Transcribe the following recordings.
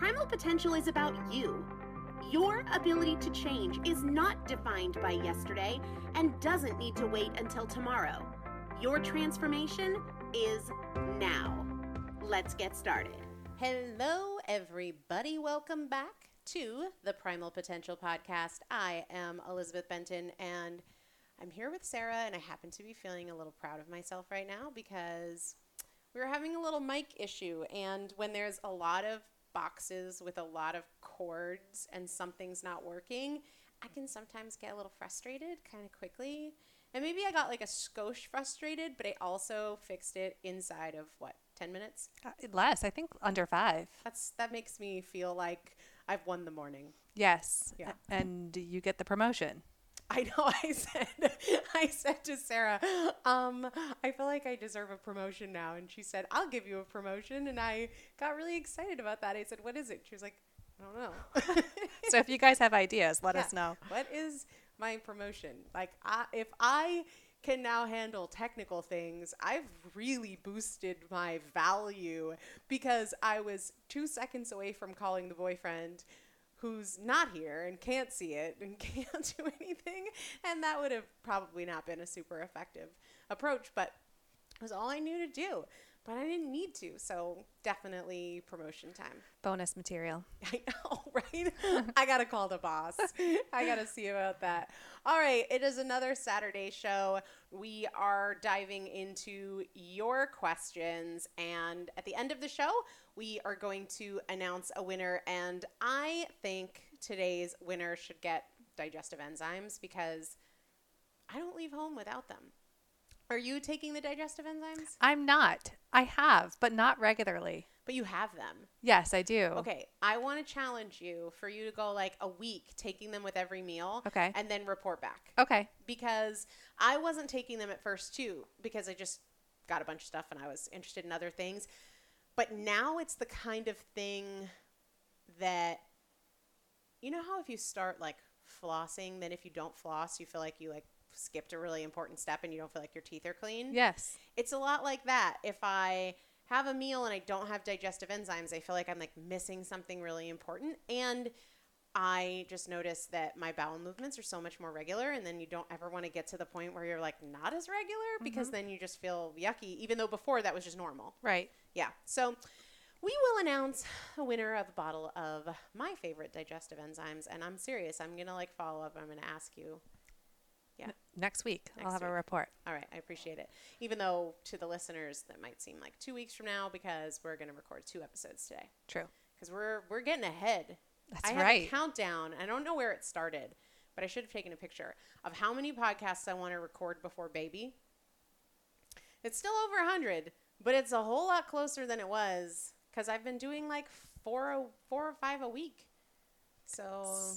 Primal potential is about you. Your ability to change is not defined by yesterday and doesn't need to wait until tomorrow. Your transformation is now. Let's get started. Hello, everybody. Welcome back to the Primal Potential Podcast. I am Elizabeth Benton and I'm here with Sarah, and I happen to be feeling a little proud of myself right now because we we're having a little mic issue. And when there's a lot of boxes with a lot of cords and something's not working, I can sometimes get a little frustrated kind of quickly. And maybe I got like a skosh frustrated, but I also fixed it inside of what, 10 minutes? Uh, less, I think under five. That's that makes me feel like I've won the morning. Yes. Yeah. And you get the promotion. I know I said I said to Sarah, um, I feel like I deserve a promotion now. And she said, I'll give you a promotion. And I got really excited about that. I said, What is it? She was like, I don't know. So if you guys have ideas, let Yeah. us know. What is my promotion? Like, I, if I can now handle technical things, I've really boosted my value because I was two seconds away from calling the boyfriend who's not here and can't see it and can't do anything. And that would have probably not been a super effective approach, but it was all I knew to do. But I didn't need to. So definitely promotion time. Bonus material. I know, right? I gotta call the boss. I gotta see about that. All right, it is another Saturday show. We are diving into your questions, and at the end of the show, we are going to announce a winner. And I think today's winner should get digestive enzymes because I don't leave home without them. Are you taking the digestive enzymes? I'm not. I have, but not regularly. But you have them. Yes, I do. Okay, I want to challenge you for you to go like a week taking them with every meal. Okay. And then report back. Okay. Because I wasn't taking them at first too, because I just got a bunch of stuff and I was interested in other things. But now it's the kind of thing that, you know, how if you start like flossing, then if you don't floss, you feel like you like skipped a really important step and you don't feel like your teeth are clean? Yes. it's a lot like that. If I have a meal and I don't have digestive enzymes, I feel like I'm like missing something really important. And I just noticed that my bowel movements are so much more regular. And then you don't ever want to get to the point where you're like not as regular mm-hmm. because then you just feel yucky, even though before that was just normal. Right. Yeah. So we will announce a winner of a bottle of my favorite digestive enzymes. And I'm serious. I'm going to like follow up. I'm going to ask you Next week, I'll Next have a report. All right, I appreciate it. Even though to the listeners that might seem like two weeks from now because we're going to record two episodes today True. because we're we're getting ahead. That's I have a countdown. I don't know where it started, but I should have taken a picture of how many podcasts I want to record before baby. It's still over hundred, but it's a whole lot closer than it was because I've been doing like four oh, or oh five a week. So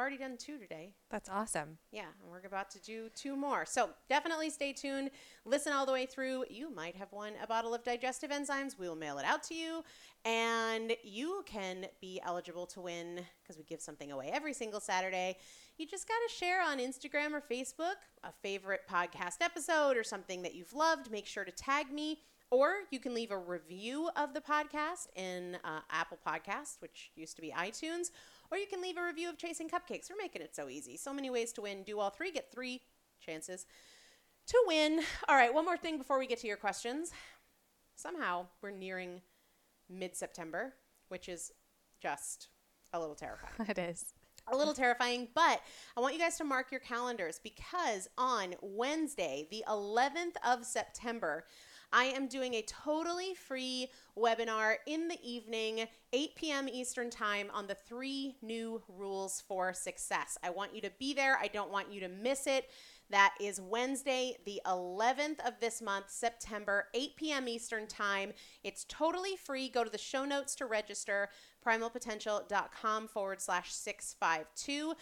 already done two today. That's awesome. Yeah, and we're about to do two more. So definitely stay tuned. Listen all the way through. You might have won a bottle of digestive enzymes. We will mail it out to you. And you can be eligible to win because we give something away every single Saturday. You just got to share on Instagram or Facebook a favorite podcast episode or something that you've loved. Make sure to tag me. Or you can leave a review of the podcast in uh, Apple Podcasts, which used to be iTunes. Or you can leave a review of Chasing Cupcakes. We're making it so easy. So many ways to win. Do all three, get three chances to win. All right, one more thing before we get to your questions. Somehow we're nearing mid September, which is just a little terrifying It is. a little terrifying, but I want you guys to mark your calendars because on Wednesday, the 11th of September, I am doing a totally free webinar in the evening, 8 p.m. Eastern Time, on the three new rules for success. I want you to be there. I don't want you to miss it. That is Wednesday, the 11th of this month, September, 8 p.m. Eastern Time. It's totally free. Go to the show notes to register, primalpotential.com forward slash 652.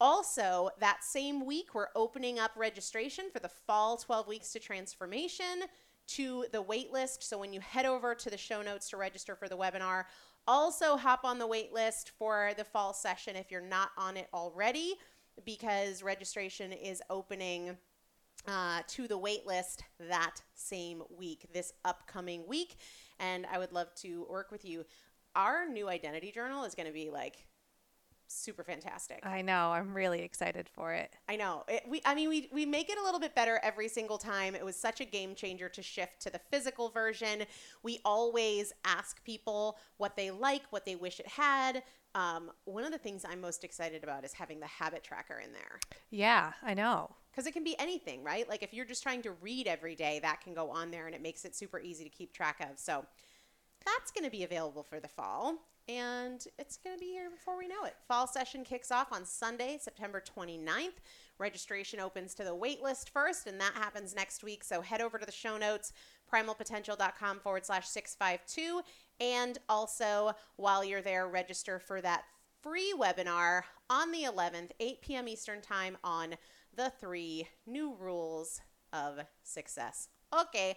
Also, that same week, we're opening up registration for the fall 12 weeks to transformation to the waitlist. So when you head over to the show notes to register for the webinar, also hop on the waitlist for the fall session if you're not on it already, because registration is opening uh, to the waitlist that same week, this upcoming week. And I would love to work with you. Our new identity journal is going to be like super fantastic. I know. I'm really excited for it. I know. It, we, I mean, we, we make it a little bit better every single time. It was such a game changer to shift to the physical version. We always ask people what they like, what they wish it had. Um, one of the things I'm most excited about is having the habit tracker in there Yeah, I know. because it can be anything, right? Like if you're just trying to read every day, that can go on there and it makes it super easy to keep track of. So that's going to be available for the fall. And it's going to be here before we know it. Fall session kicks off on Sunday, September 29th. Registration opens to the wait list first, and that happens next week. So head over to the show notes, primalpotential.com forward slash 652. And also, while you're there, register for that free webinar on the 11th, 8 p.m. Eastern Time on the three new rules of success. Okay,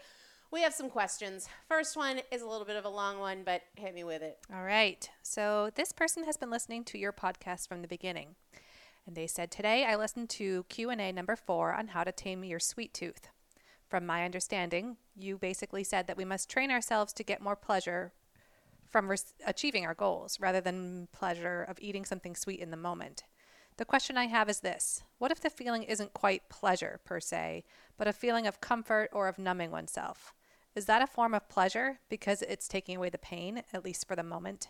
we have some questions. First one is a little bit of a long one, but hit me with it. All right. So this person has been listening to your podcast from the beginning. And they said, Today I listened to Q&A number four on how to tame your sweet tooth. From my understanding, you basically said that we must train ourselves to get more pleasure from achieving our goals rather than pleasure of eating something sweet in the moment. The question I have is this What if the feeling isn't quite pleasure per se, but a feeling of comfort or of numbing oneself? Is that a form of pleasure because it's taking away the pain, at least for the moment?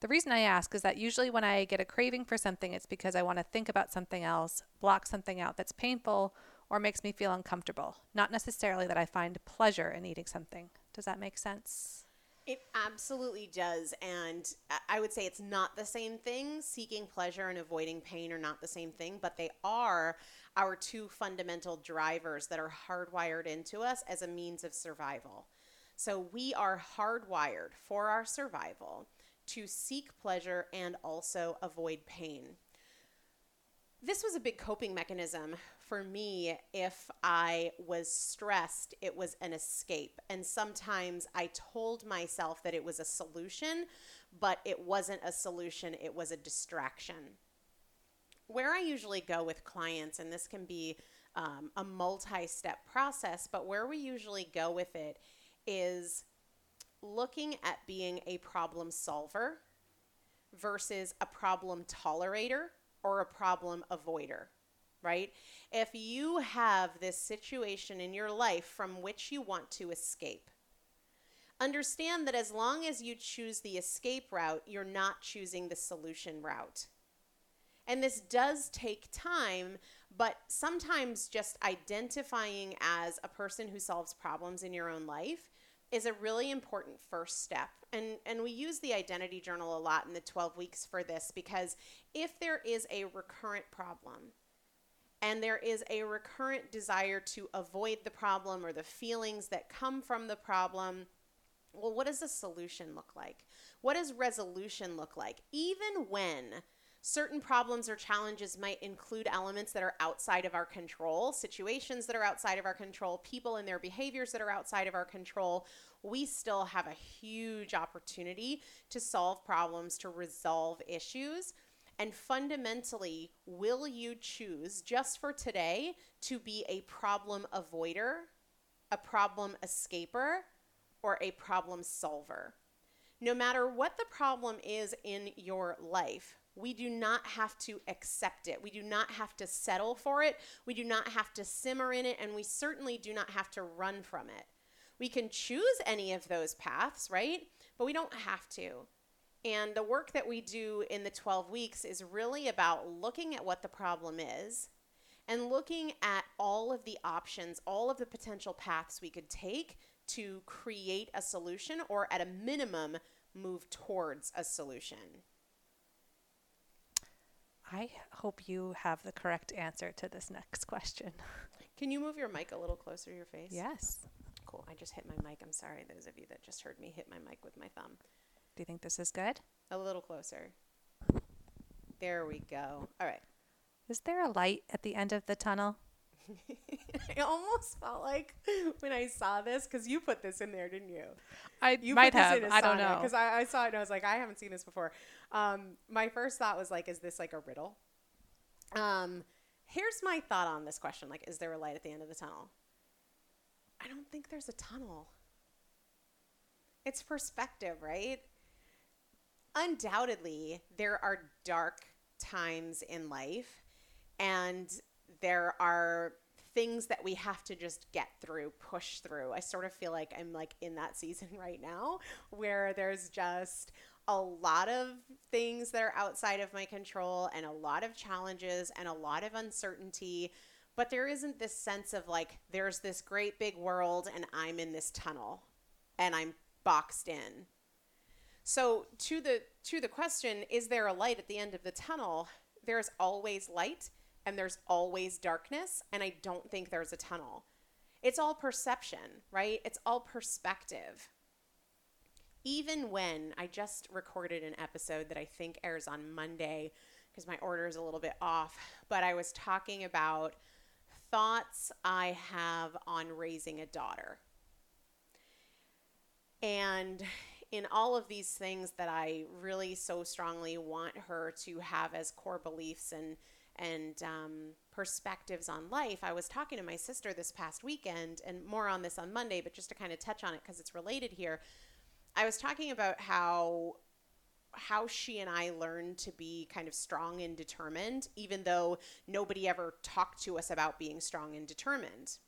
The reason I ask is that usually when I get a craving for something, it's because I want to think about something else, block something out that's painful, or makes me feel uncomfortable, not necessarily that I find pleasure in eating something. Does that make sense? It absolutely does. And I would say it's not the same thing. Seeking pleasure and avoiding pain are not the same thing, but they are our two fundamental drivers that are hardwired into us as a means of survival. So we are hardwired for our survival to seek pleasure and also avoid pain. This was a big coping mechanism for me if I was stressed, it was an escape. And sometimes I told myself that it was a solution, but it wasn't a solution, it was a distraction. Where I usually go with clients, and this can be um, a multi step process, but where we usually go with it is looking at being a problem solver versus a problem tolerator or a problem avoider, right? If you have this situation in your life from which you want to escape, understand that as long as you choose the escape route, you're not choosing the solution route. And this does take time, but sometimes just identifying as a person who solves problems in your own life is a really important first step. And and we use the identity journal a lot in the 12 weeks for this because if there is a recurrent problem and there is a recurrent desire to avoid the problem or the feelings that come from the problem, well what does a solution look like? What does resolution look like? Even when certain problems or challenges might include elements that are outside of our control, situations that are outside of our control, people and their behaviors that are outside of our control, we still have a huge opportunity to solve problems, to resolve issues. And fundamentally, will you choose just for today to be a problem avoider, a problem escaper, or a problem solver? No matter what the problem is in your life, we do not have to accept it. We do not have to settle for it. We do not have to simmer in it. And we certainly do not have to run from it. We can choose any of those paths, right? But we don't have to. And the work that we do in the 12 weeks is really about looking at what the problem is and looking at all of the options, all of the potential paths we could take to create a solution or, at a minimum, move towards a solution. I hope you have the correct answer to this next question. Can you move your mic a little closer to your face? Yes. Cool. I just hit my mic. I'm sorry, those of you that just heard me hit my mic with my thumb. Do you think this is good? A little closer. There we go. All right. Is there a light at the end of the tunnel? I almost felt like when I saw this, because you put this in there, didn't you? I You might have. in I don't know. Because I, I saw it and I was like, I haven't seen this before. Um, my first thought was like, is this like a riddle? Um, here's my thought on this question: like, is there a light at the end of the tunnel? I don't think there's a tunnel. It's perspective, right? Undoubtedly, there are dark times in life, and there are things that we have to just get through, push through. I sort of feel like I'm like in that season right now where there's just a lot of things that are outside of my control and a lot of challenges and a lot of uncertainty. But there isn't this sense of like, there's this great big world and I'm in this tunnel and I'm boxed in. So to the to the question, is there a light at the end of the tunnel? There's always light and there's always darkness, and I don't think there's a tunnel. It's all perception, right? It's all perspective. Even when I just recorded an episode that I think airs on Monday because my order is a little bit off, but I was talking about thoughts I have on raising a daughter. And in all of these things that I really so strongly want her to have as core beliefs and and um, perspectives on life, I was talking to my sister this past weekend, and more on this on Monday, but just to kind of touch on it because it's related here. I was talking about how how she and I learned to be kind of strong and determined, even though nobody ever talked to us about being strong and determined.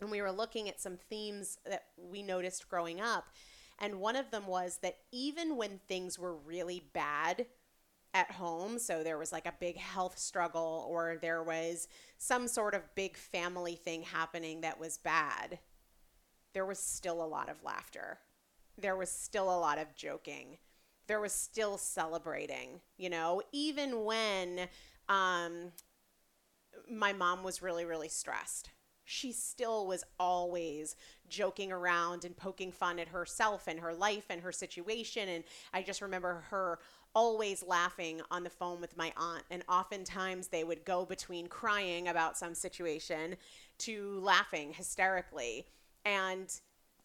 And we were looking at some themes that we noticed growing up. And one of them was that even when things were really bad at home, so there was like a big health struggle or there was some sort of big family thing happening that was bad, there was still a lot of laughter. There was still a lot of joking. There was still celebrating, you know, even when um, my mom was really, really stressed she still was always joking around and poking fun at herself and her life and her situation. And I just remember her always laughing on the phone with my aunt. And oftentimes they would go between crying about some situation to laughing hysterically. And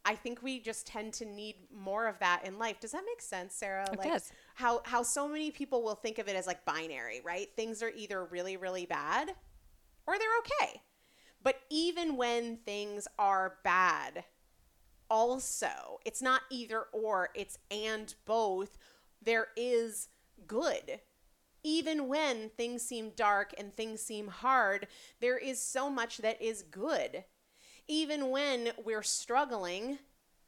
I think we just tend to need more of that in life. Does that make sense, Sarah? It like does. how how so many people will think of it as like binary, right? Things are either really really bad or they're okay. But even when things are bad, also, it's not either or, it's and both. There is good. Even when things seem dark and things seem hard, there is so much that is good. Even when we're struggling,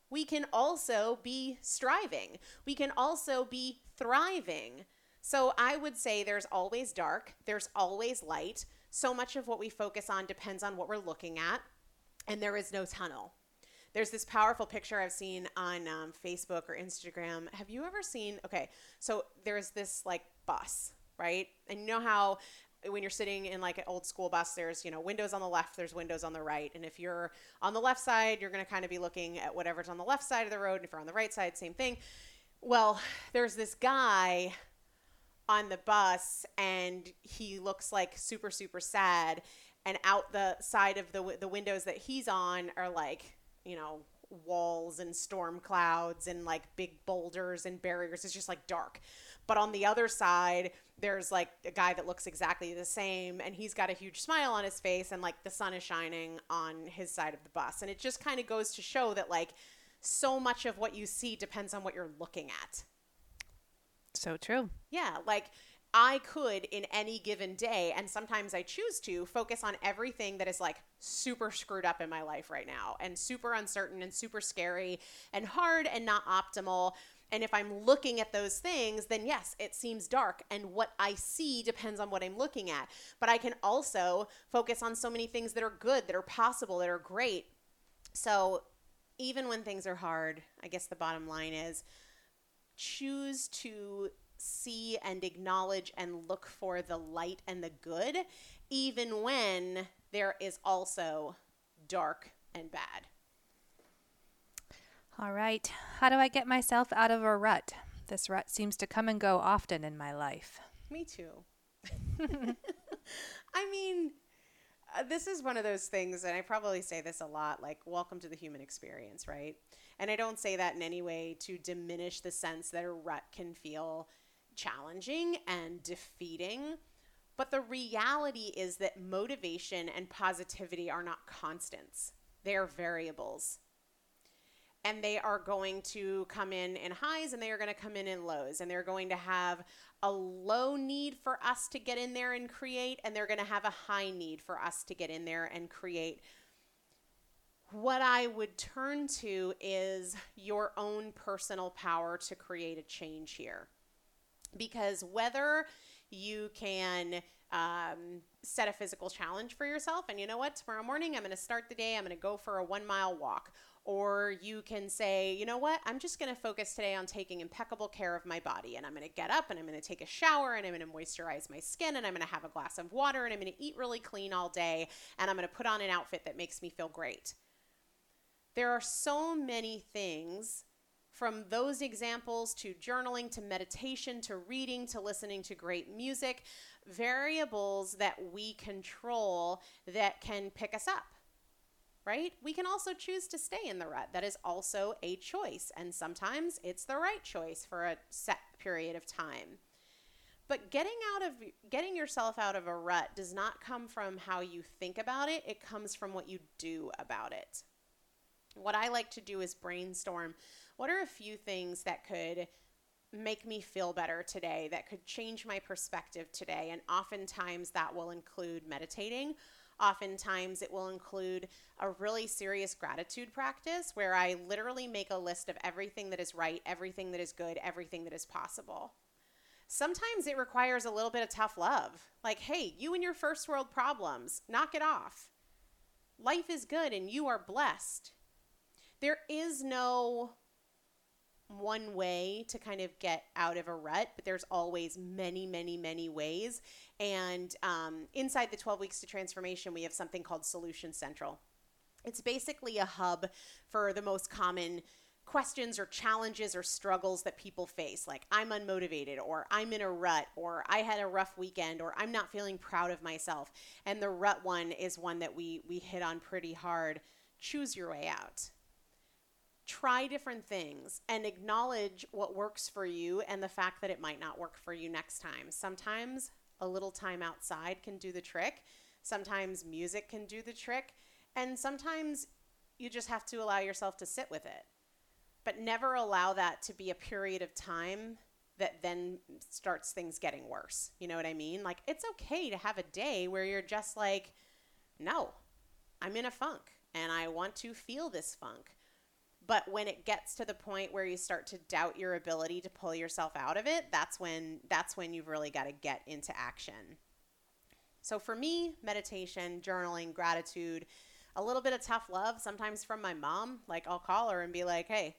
we can also be striving. We can also be thriving. So I would say there's always dark, there's always light so much of what we focus on depends on what we're looking at, and there is no tunnel. There's this powerful picture I've seen on um, Facebook or Instagram. Have you ever seen? Okay, so there's this like bus, right? And you know how when you're sitting in like an old school bus, there's, you know, windows on the left, there's windows on the right. And if you're on the left side, you're going to kind of be looking at whatever's on the left side of the road. And if you're on the right side, same thing. Well, there's this guy on the bus and he looks like super super sad. And out the side of the the windows that he's on are like you know walls and storm clouds and like big boulders and barriers. It's just like dark. But on the other side there's like a guy that looks exactly the same and he's got a huge smile on his face and like the sun is shining on his side of the bus. And it just kind of goes to show that like so much of what you see depends on what you're looking at So true. yeah, like I could in any given day, and sometimes I choose to focus on everything that is like super screwed up in my life right now and super uncertain and super scary and hard and not optimal. And if I'm looking at those things, then yes, it seems dark. And what I see depends on what I'm looking at. But I can also focus on so many things that are good, that are possible, that are great. So even when things are hard, I guess the bottom line is choose to see and acknowledge and look for the light and the good, even when there is also dark and bad. All right. How do I get myself out of a rut? This rut seems to come and go often in my life. Me too. I mean, uh, this is one of those things, and I probably say this a lot like, welcome to the human experience, right? And I don't say that in any way to diminish the sense that a rut can feel challenging and defeating. But the reality is that motivation and positivity are not constants, they are variables. And they are going to come in in highs and they are going to come in in lows. And they're going to have a low need for us to get in there and create, and they're going to have a high need for us to get in there and create. What I would turn to is your own personal power to create a change here because whether you can um, set a physical challenge for yourself and you know what tomorrow morning i'm going to start the day i'm going to go for a one mile walk Or you can say, you know what, I'm just going to focus today on taking impeccable care of my body. And I'm going to get up and I'm going to take a shower and I'm going to moisturize my skin and I'm going to have a glass of water and I'm going to eat really clean all day and I'm going to put on an outfit that makes me feel great. There are so many things from those examples to journaling to meditation to reading to listening to great music, variables that we control that can pick us up right? We can also choose to stay in the rut. That is also a choice. And sometimes it's the right choice for a set period of time. But getting out of getting yourself out of a rut does not come from how you think about it, it comes from what you do about it. What I like to do is brainstorm what are a few things that could make me feel better today, that could change my perspective today. And oftentimes that will include meditating. Oftentimes it will include a really serious gratitude practice where I literally make a list of everything that is right, everything that is good, everything that is possible. Sometimes it requires a little bit of tough love. Like, hey, you and your first world problems, knock it off. Life is good and you are blessed. There is no one way to kind of get out of a rut, but there's always many, many, many ways. And um, inside the 12 Weeks to Transformation, we have something called Solution Central. It's basically a hub for the most common questions or challenges or struggles that people face like i'm unmotivated or i'm in a rut or i had a rough weekend or i'm not feeling proud of myself and the rut one is one that we we hit on pretty hard choose your way out try different things and acknowledge what works for you and the fact that it might not work for you next time. Sometimes a little time outside can do the trick. Sometimes music can do the trick. And sometimes you just have to allow yourself to sit with it. But never allow that to be a period of time that then starts things getting worse. You know what I mean? Like, it's okay to have a day where you're just like, no, I'm in a funk and I want to feel this funk. But when it gets to the point where you start to doubt your ability to pull yourself out of it, that's when that's when you've really got to get into action. So for me, meditation, journaling, gratitude, a little bit of tough love sometimes from my mom, like I'll call her and be like, "Hey,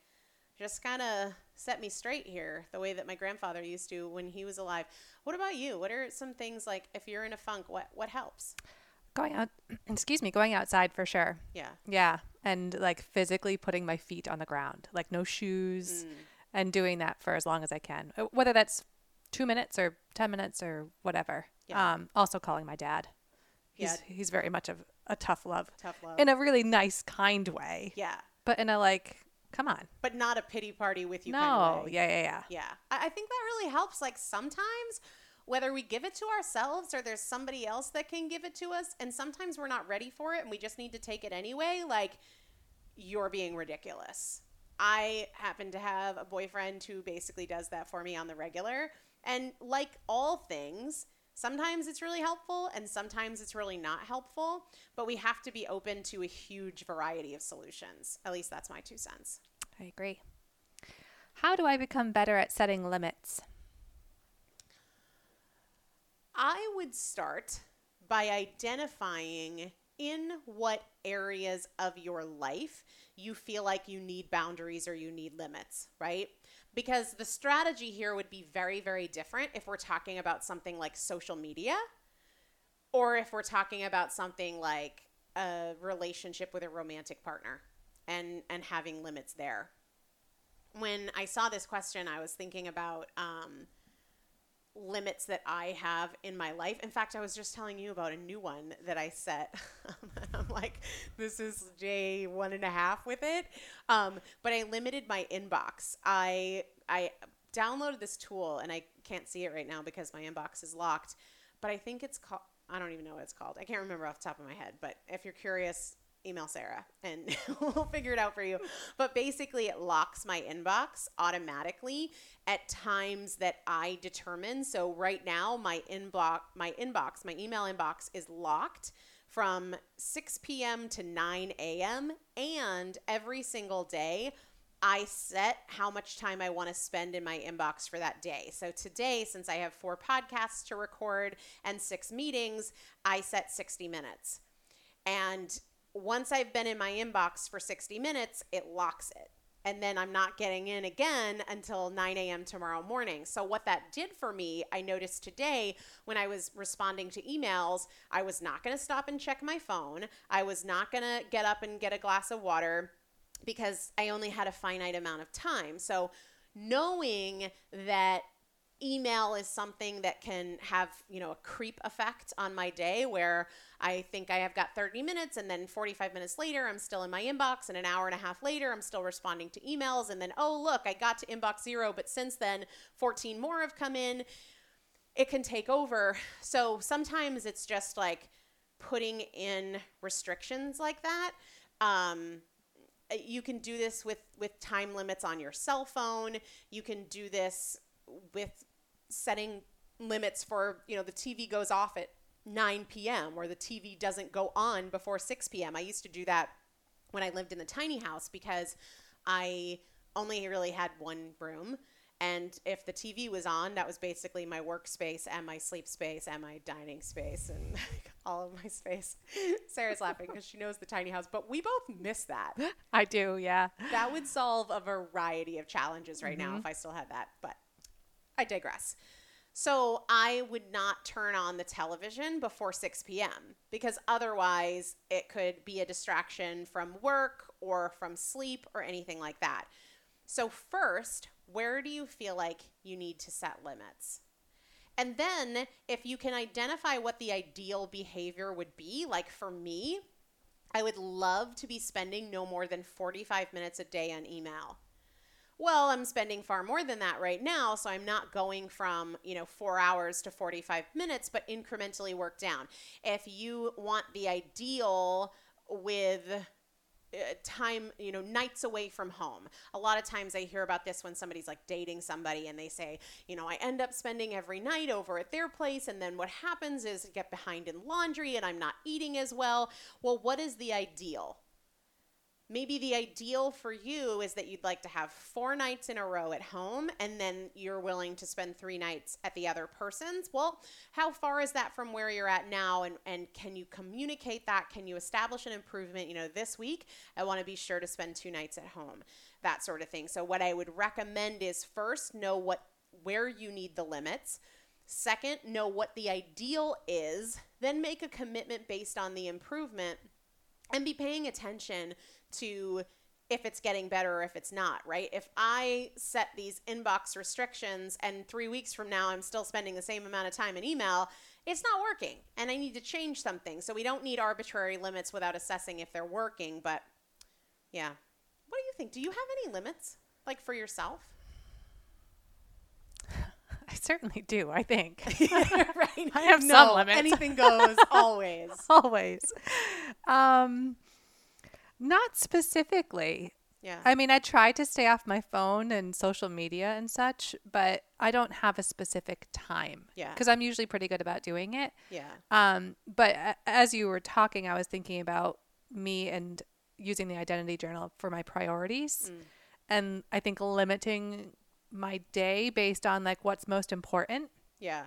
just kind of set me straight here the way that my grandfather used to when he was alive. What about you? What are some things like if you're in a funk, what what helps? Going out, excuse me, going outside for sure. Yeah. Yeah. And like physically putting my feet on the ground, like no shoes, Mm. and doing that for as long as I can, Uh, whether that's two minutes or 10 minutes or whatever. Yeah. Um, also calling my dad. He's, Yeah. he's very much of a tough love Tough love. in a really nice, kind way, yeah. but in a like, come on. But not a pity party with you no. kind of yeah. Yeah. Yeah. Yeah. I, I think that really helps. Like sometimes, whether we give it to ourselves or there's somebody else that can give it to us, and sometimes we're not ready for it and we just need to take it anyway, like you're being ridiculous. I happen to have a boyfriend who basically does that for me on the regular. And like all things, sometimes it's really helpful and sometimes it's really not helpful, but we have to be open to a huge variety of solutions. At least that's my two cents. I agree. How do I become better at setting limits? I would start by identifying in what areas of your life you feel like you need boundaries or you need limits, right? Because the strategy here would be very, very different if we're talking about something like social media or if we're talking about something like a relationship with a romantic partner and and having limits there. When I saw this question, I was thinking about um, limits that I have in my life. In fact, I was just telling you about a new one that I set. I'm like, this is J one and a half with it. Um, but I limited my inbox. I I downloaded this tool and I can't see it right now because my inbox is locked. But I think it's called. I don't even know what it's called. I can't remember off the top of my head. But if you're curious, email Sarah and we'll figure it out for you. But basically, it locks my inbox automatically at times that I determine. So right now, my inbox, my inbox, my email inbox is locked from 6 p.m. to 9 a.m. And every single day, I set how much time I want to spend in my inbox for that day. So today, since I have four podcasts to record and six meetings, I set 60 minutes. And once I've been in my inbox for 60 minutes, it locks it. And then I'm not getting in again until 9 a.m. tomorrow morning. So, what that did for me, I noticed today when I was responding to emails, I was not going to stop and check my phone. I was not going to get up and get a glass of water because I only had a finite amount of time. So, knowing that email is something that can have, you know, a creep effect on my day where I think I have got 30 minutes and then 45 minutes later I'm still in my inbox and an hour and a half later I'm still responding to emails and then oh look, I got to inbox 0 but since then 14 more have come in. It can take over. So sometimes it's just like putting in restrictions like that. Um, you can do this with with time limits on your cell phone. You can do this with setting limits for, you know, the TV goes off at 9 p.m. or the TV doesn't go on before 6 p.m. I used to do that when I lived in the tiny house because I only really had one room. And if the TV was on, that was basically my workspace and my sleep space and my dining space and all of my space. Sarah's laughing because she knows the tiny house, but we both miss that. I do, yeah. That would solve a variety of challenges right mm-hmm. now if I still had that. But I digress. So I would not turn on the television before 6 p.m. because otherwise it could be a distraction from work or from sleep or anything like that. So, first, where do you feel like you need to set limits? And then, if you can identify what the ideal behavior would be, like for me, I would love to be spending no more than 45 minutes a day on email well, I'm spending far more than that right now, so I'm not going from, you know, 4 hours to 45 minutes, but incrementally work down. If you want the ideal with uh, time, you know, nights away from home. A lot of times I hear about this when somebody's like dating somebody and they say, you know, I end up spending every night over at their place and then what happens is I get behind in laundry and I'm not eating as well. Well, what is the ideal? Maybe the ideal for you is that you'd like to have four nights in a row at home and then you're willing to spend three nights at the other person's. Well, how far is that from where you're at now? And, and can you communicate that? Can you establish an improvement? You know, this week, I want to be sure to spend two nights at home, that sort of thing. So, what I would recommend is first know what where you need the limits. Second, know what the ideal is, then make a commitment based on the improvement and be paying attention to if it's getting better or if it's not, right? If I set these inbox restrictions and three weeks from now I'm still spending the same amount of time in email, it's not working and I need to change something. So we don't need arbitrary limits without assessing if they're working. But yeah. What do you think? Do you have any limits like for yourself? I certainly do, I think. right. I have no, some limits. Anything goes, always. always. Um, not specifically. Yeah. I mean, I try to stay off my phone and social media and such, but I don't have a specific time. Yeah. Because I'm usually pretty good about doing it. Yeah. Um, but as you were talking, I was thinking about me and using the identity journal for my priorities. Mm. And I think limiting my day based on like what's most important. Yeah.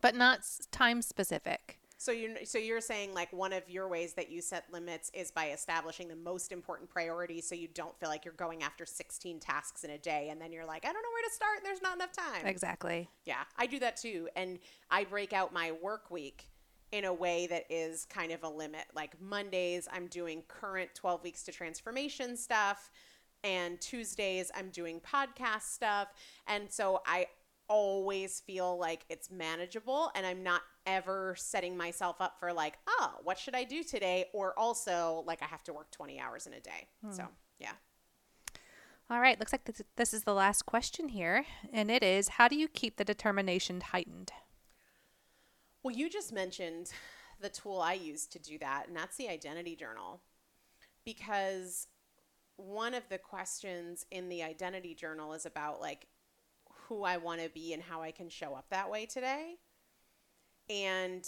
But not time specific. So you so you're saying like one of your ways that you set limits is by establishing the most important priorities so you don't feel like you're going after 16 tasks in a day and then you're like I don't know where to start and there's not enough time. Exactly. Yeah, I do that too and I break out my work week in a way that is kind of a limit. Like Mondays I'm doing current 12 weeks to transformation stuff and Tuesdays I'm doing podcast stuff and so I always feel like it's manageable and I'm not ever setting myself up for like, oh, what should I do today? Or also like I have to work 20 hours in a day. Hmm. So, yeah. All right. Looks like this, this is the last question here. And it is How do you keep the determination heightened? Well, you just mentioned the tool I use to do that, and that's the identity journal. Because one of the questions in the identity journal is about like who I want to be and how I can show up that way today. And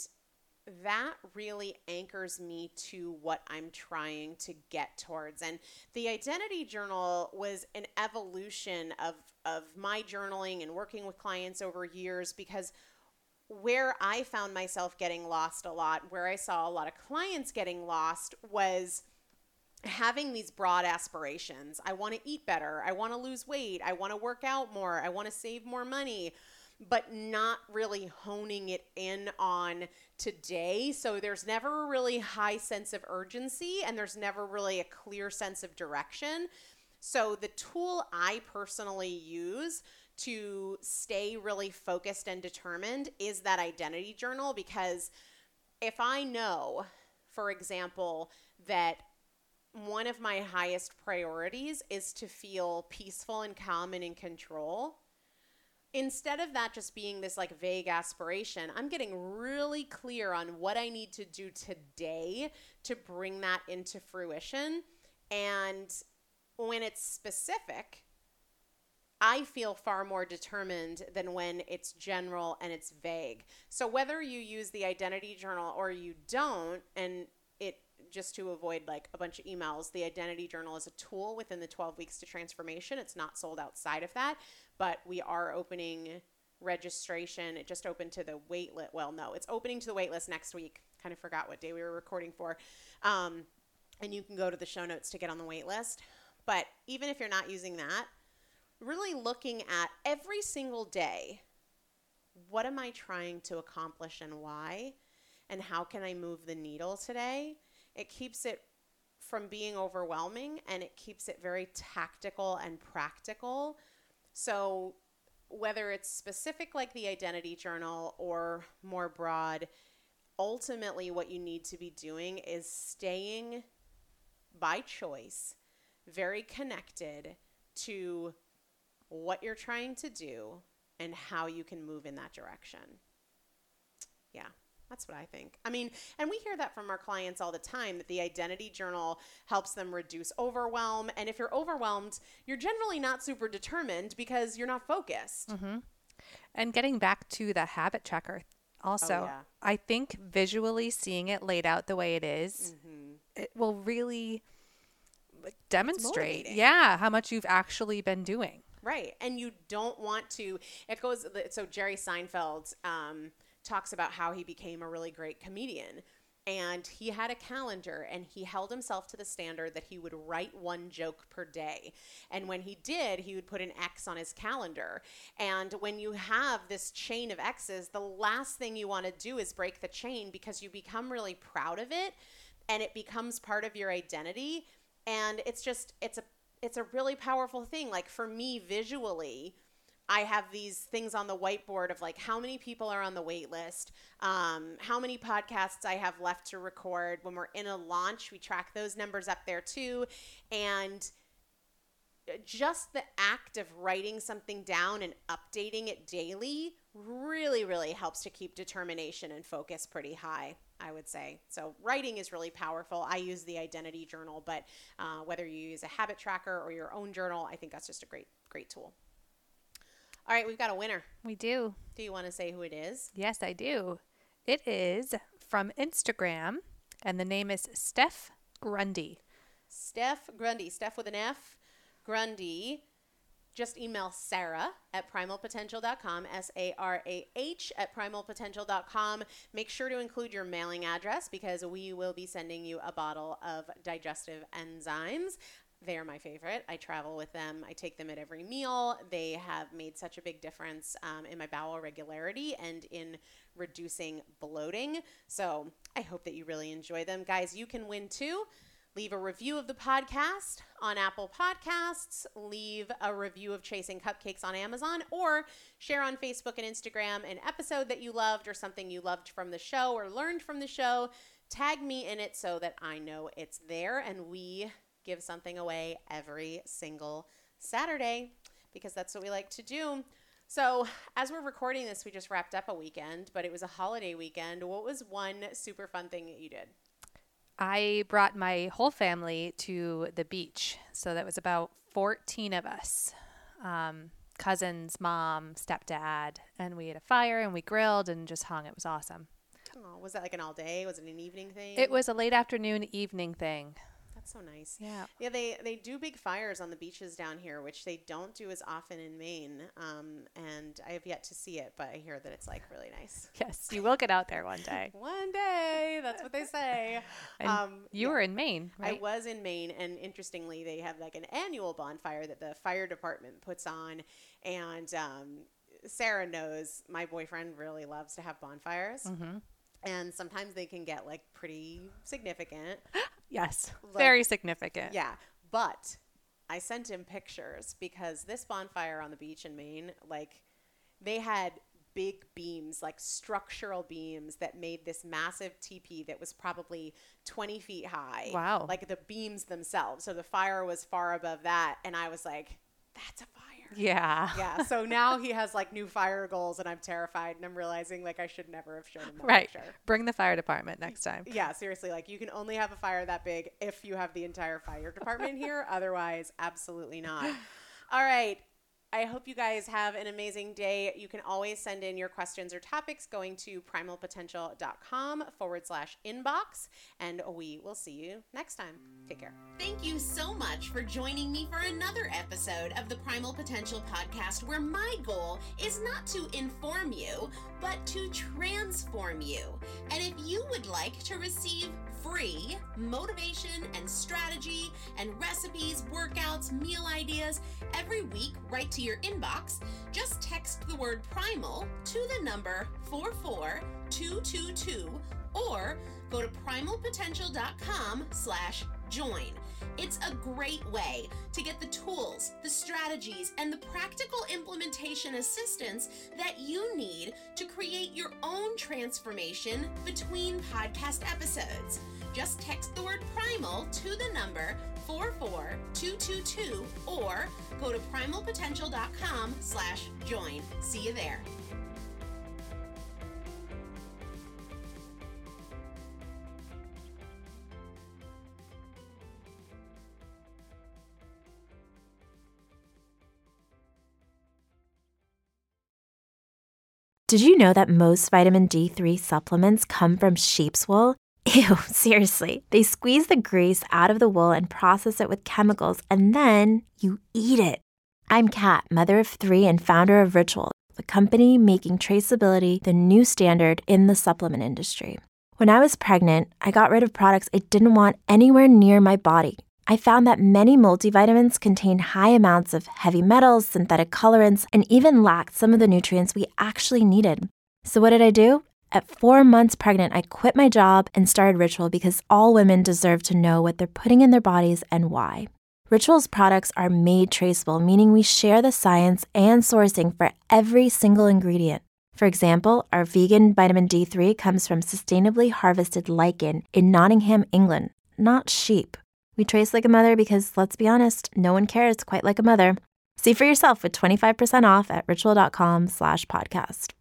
that really anchors me to what I'm trying to get towards. And the identity journal was an evolution of, of my journaling and working with clients over years because where I found myself getting lost a lot, where I saw a lot of clients getting lost was having these broad aspirations. I want to eat better. I want to lose weight. I want to work out more. I want to save more money, but not really honing it in on today. So there's never a really high sense of urgency and there's never really a clear sense of direction. So the tool I personally use to stay really focused and determined is that identity journal because if I know, for example, that one of my highest priorities is to feel peaceful and calm and in control. Instead of that just being this like vague aspiration, I'm getting really clear on what I need to do today to bring that into fruition. And when it's specific, I feel far more determined than when it's general and it's vague. So whether you use the identity journal or you don't, and just to avoid like a bunch of emails, the identity journal is a tool within the 12 weeks to transformation. It's not sold outside of that, but we are opening registration. It just opened to the wait list. Well, no, it's opening to the wait list next week. Kind of forgot what day we were recording for. Um, and you can go to the show notes to get on the wait list. But even if you're not using that, really looking at every single day what am I trying to accomplish and why? And how can I move the needle today? It keeps it from being overwhelming and it keeps it very tactical and practical. So, whether it's specific like the identity journal or more broad, ultimately what you need to be doing is staying by choice very connected to what you're trying to do and how you can move in that direction. Yeah, that's what I think. I mean, and we hear that from our clients all the time that the identity journal helps them reduce overwhelm. And if you're overwhelmed, you're generally not super determined because you're not focused. Mm-hmm. And getting back to the habit tracker, also, Oh, yeah. I think visually seeing it laid out the way it is, it will really demonstrate, yeah, how much you've actually been doing. Right. And you don't want to, it goes, so Jerry Seinfeld um, talks about how he became a really great comedian. And he had a calendar and he held himself to the standard that he would write one joke per day. And when he did, he would put an X on his calendar. And when you have this chain of X's, the last thing you want to do is break the chain because you become really proud of it and it becomes part of your identity. And it's just, it's a it's a really powerful thing. Like for me, visually, I have these things on the whiteboard of like how many people are on the wait list, um, how many podcasts I have left to record. When we're in a launch, we track those numbers up there too. And just the act of writing something down and updating it daily really, really helps to keep determination and focus pretty high, I would say. So, writing is really powerful. I use the identity journal, but uh, whether you use a habit tracker or your own journal, I think that's just a great, great tool. All right, we've got a winner. We do. Do you want to say who it is? Yes, I do. It is from Instagram, and the name is Steph Grundy. Steph Grundy. Steph with an F. Grundy. Just email Sarah at primalpotential.com, S A R A H at primalpotential.com. Make sure to include your mailing address because we will be sending you a bottle of digestive enzymes. They are my favorite. I travel with them. I take them at every meal. They have made such a big difference um, in my bowel regularity and in reducing bloating. So I hope that you really enjoy them. Guys, you can win too. Leave a review of the podcast on Apple Podcasts, leave a review of Chasing Cupcakes on Amazon, or share on Facebook and Instagram an episode that you loved or something you loved from the show or learned from the show. Tag me in it so that I know it's there and we give something away every single Saturday because that's what we like to do. So, as we're recording this, we just wrapped up a weekend, but it was a holiday weekend. What was one super fun thing that you did? I brought my whole family to the beach. So that was about 14 of us um, cousins, mom, stepdad. And we had a fire and we grilled and just hung. It was awesome. Oh, was that like an all day? Was it an evening thing? It was a late afternoon, evening thing. That's so nice. Yeah. Yeah, they they do big fires on the beaches down here, which they don't do as often in Maine. Um, and I have yet to see it, but I hear that it's like really nice. Yes, you will get out there one day. One day, that's what they say. Um, you yeah. were in Maine, right? I was in Maine, and interestingly, they have like an annual bonfire that the fire department puts on. And um, Sarah knows my boyfriend really loves to have bonfires, Mhm. and sometimes they can get like pretty significant. Yes, Like- very significant. Yeah, but I sent him pictures because this bonfire on the beach in Maine, like they had big beams, like structural beams that made this massive teepee that was probably 20 feet high. Wow. Like the beams themselves. So the fire was far above that. And I was like, that's a fire. Yeah. Yeah. So now he has like new fire goals and I'm terrified and I'm realizing like I should never have shown him that Right. picture. Bring the fire department next time. Yeah, seriously. Like, you can only have a fire that big if you have the entire fire department here. Otherwise, absolutely not. All right. I hope you guys have an amazing day. You can always send in your questions or topics going to primalpotential.com forward slash inbox, and we will see you next time. Take care. Thank you so much for joining me for another episode of the Primal Potential podcast, where my goal is not to inform you, but to transform you. And if you would like to receive free motivation and strategy and recipes, workouts, meal ideas every week right to your inbox, just text the word primal to the number 44222 or go to primalpotential.com slash join. It's a great way to get the tools, the strategies, and the practical implementation assistance that you need to create your own transformation between podcast episodes. Just text the word primal to the number 44222 or go to primalpotential.com slash join. See you there. Did you know that most vitamin D3 supplements come from sheep's wool? Ew, seriously. They squeeze the grease out of the wool and process it with chemicals, and then you eat it. I'm Kat, mother of three and founder of Ritual, the company making traceability the new standard in the supplement industry. When I was pregnant, I got rid of products I didn't want anywhere near my body. I found that many multivitamins contain high amounts of heavy metals, synthetic colorants, and even lacked some of the nutrients we actually needed. So, what did I do? At four months pregnant, I quit my job and started Ritual because all women deserve to know what they're putting in their bodies and why. Ritual's products are made traceable, meaning we share the science and sourcing for every single ingredient. For example, our vegan vitamin D3 comes from sustainably harvested lichen in Nottingham, England, not sheep. We trace like a mother because, let's be honest, no one cares quite like a mother. See for yourself with 25% off at ritual.com slash podcast.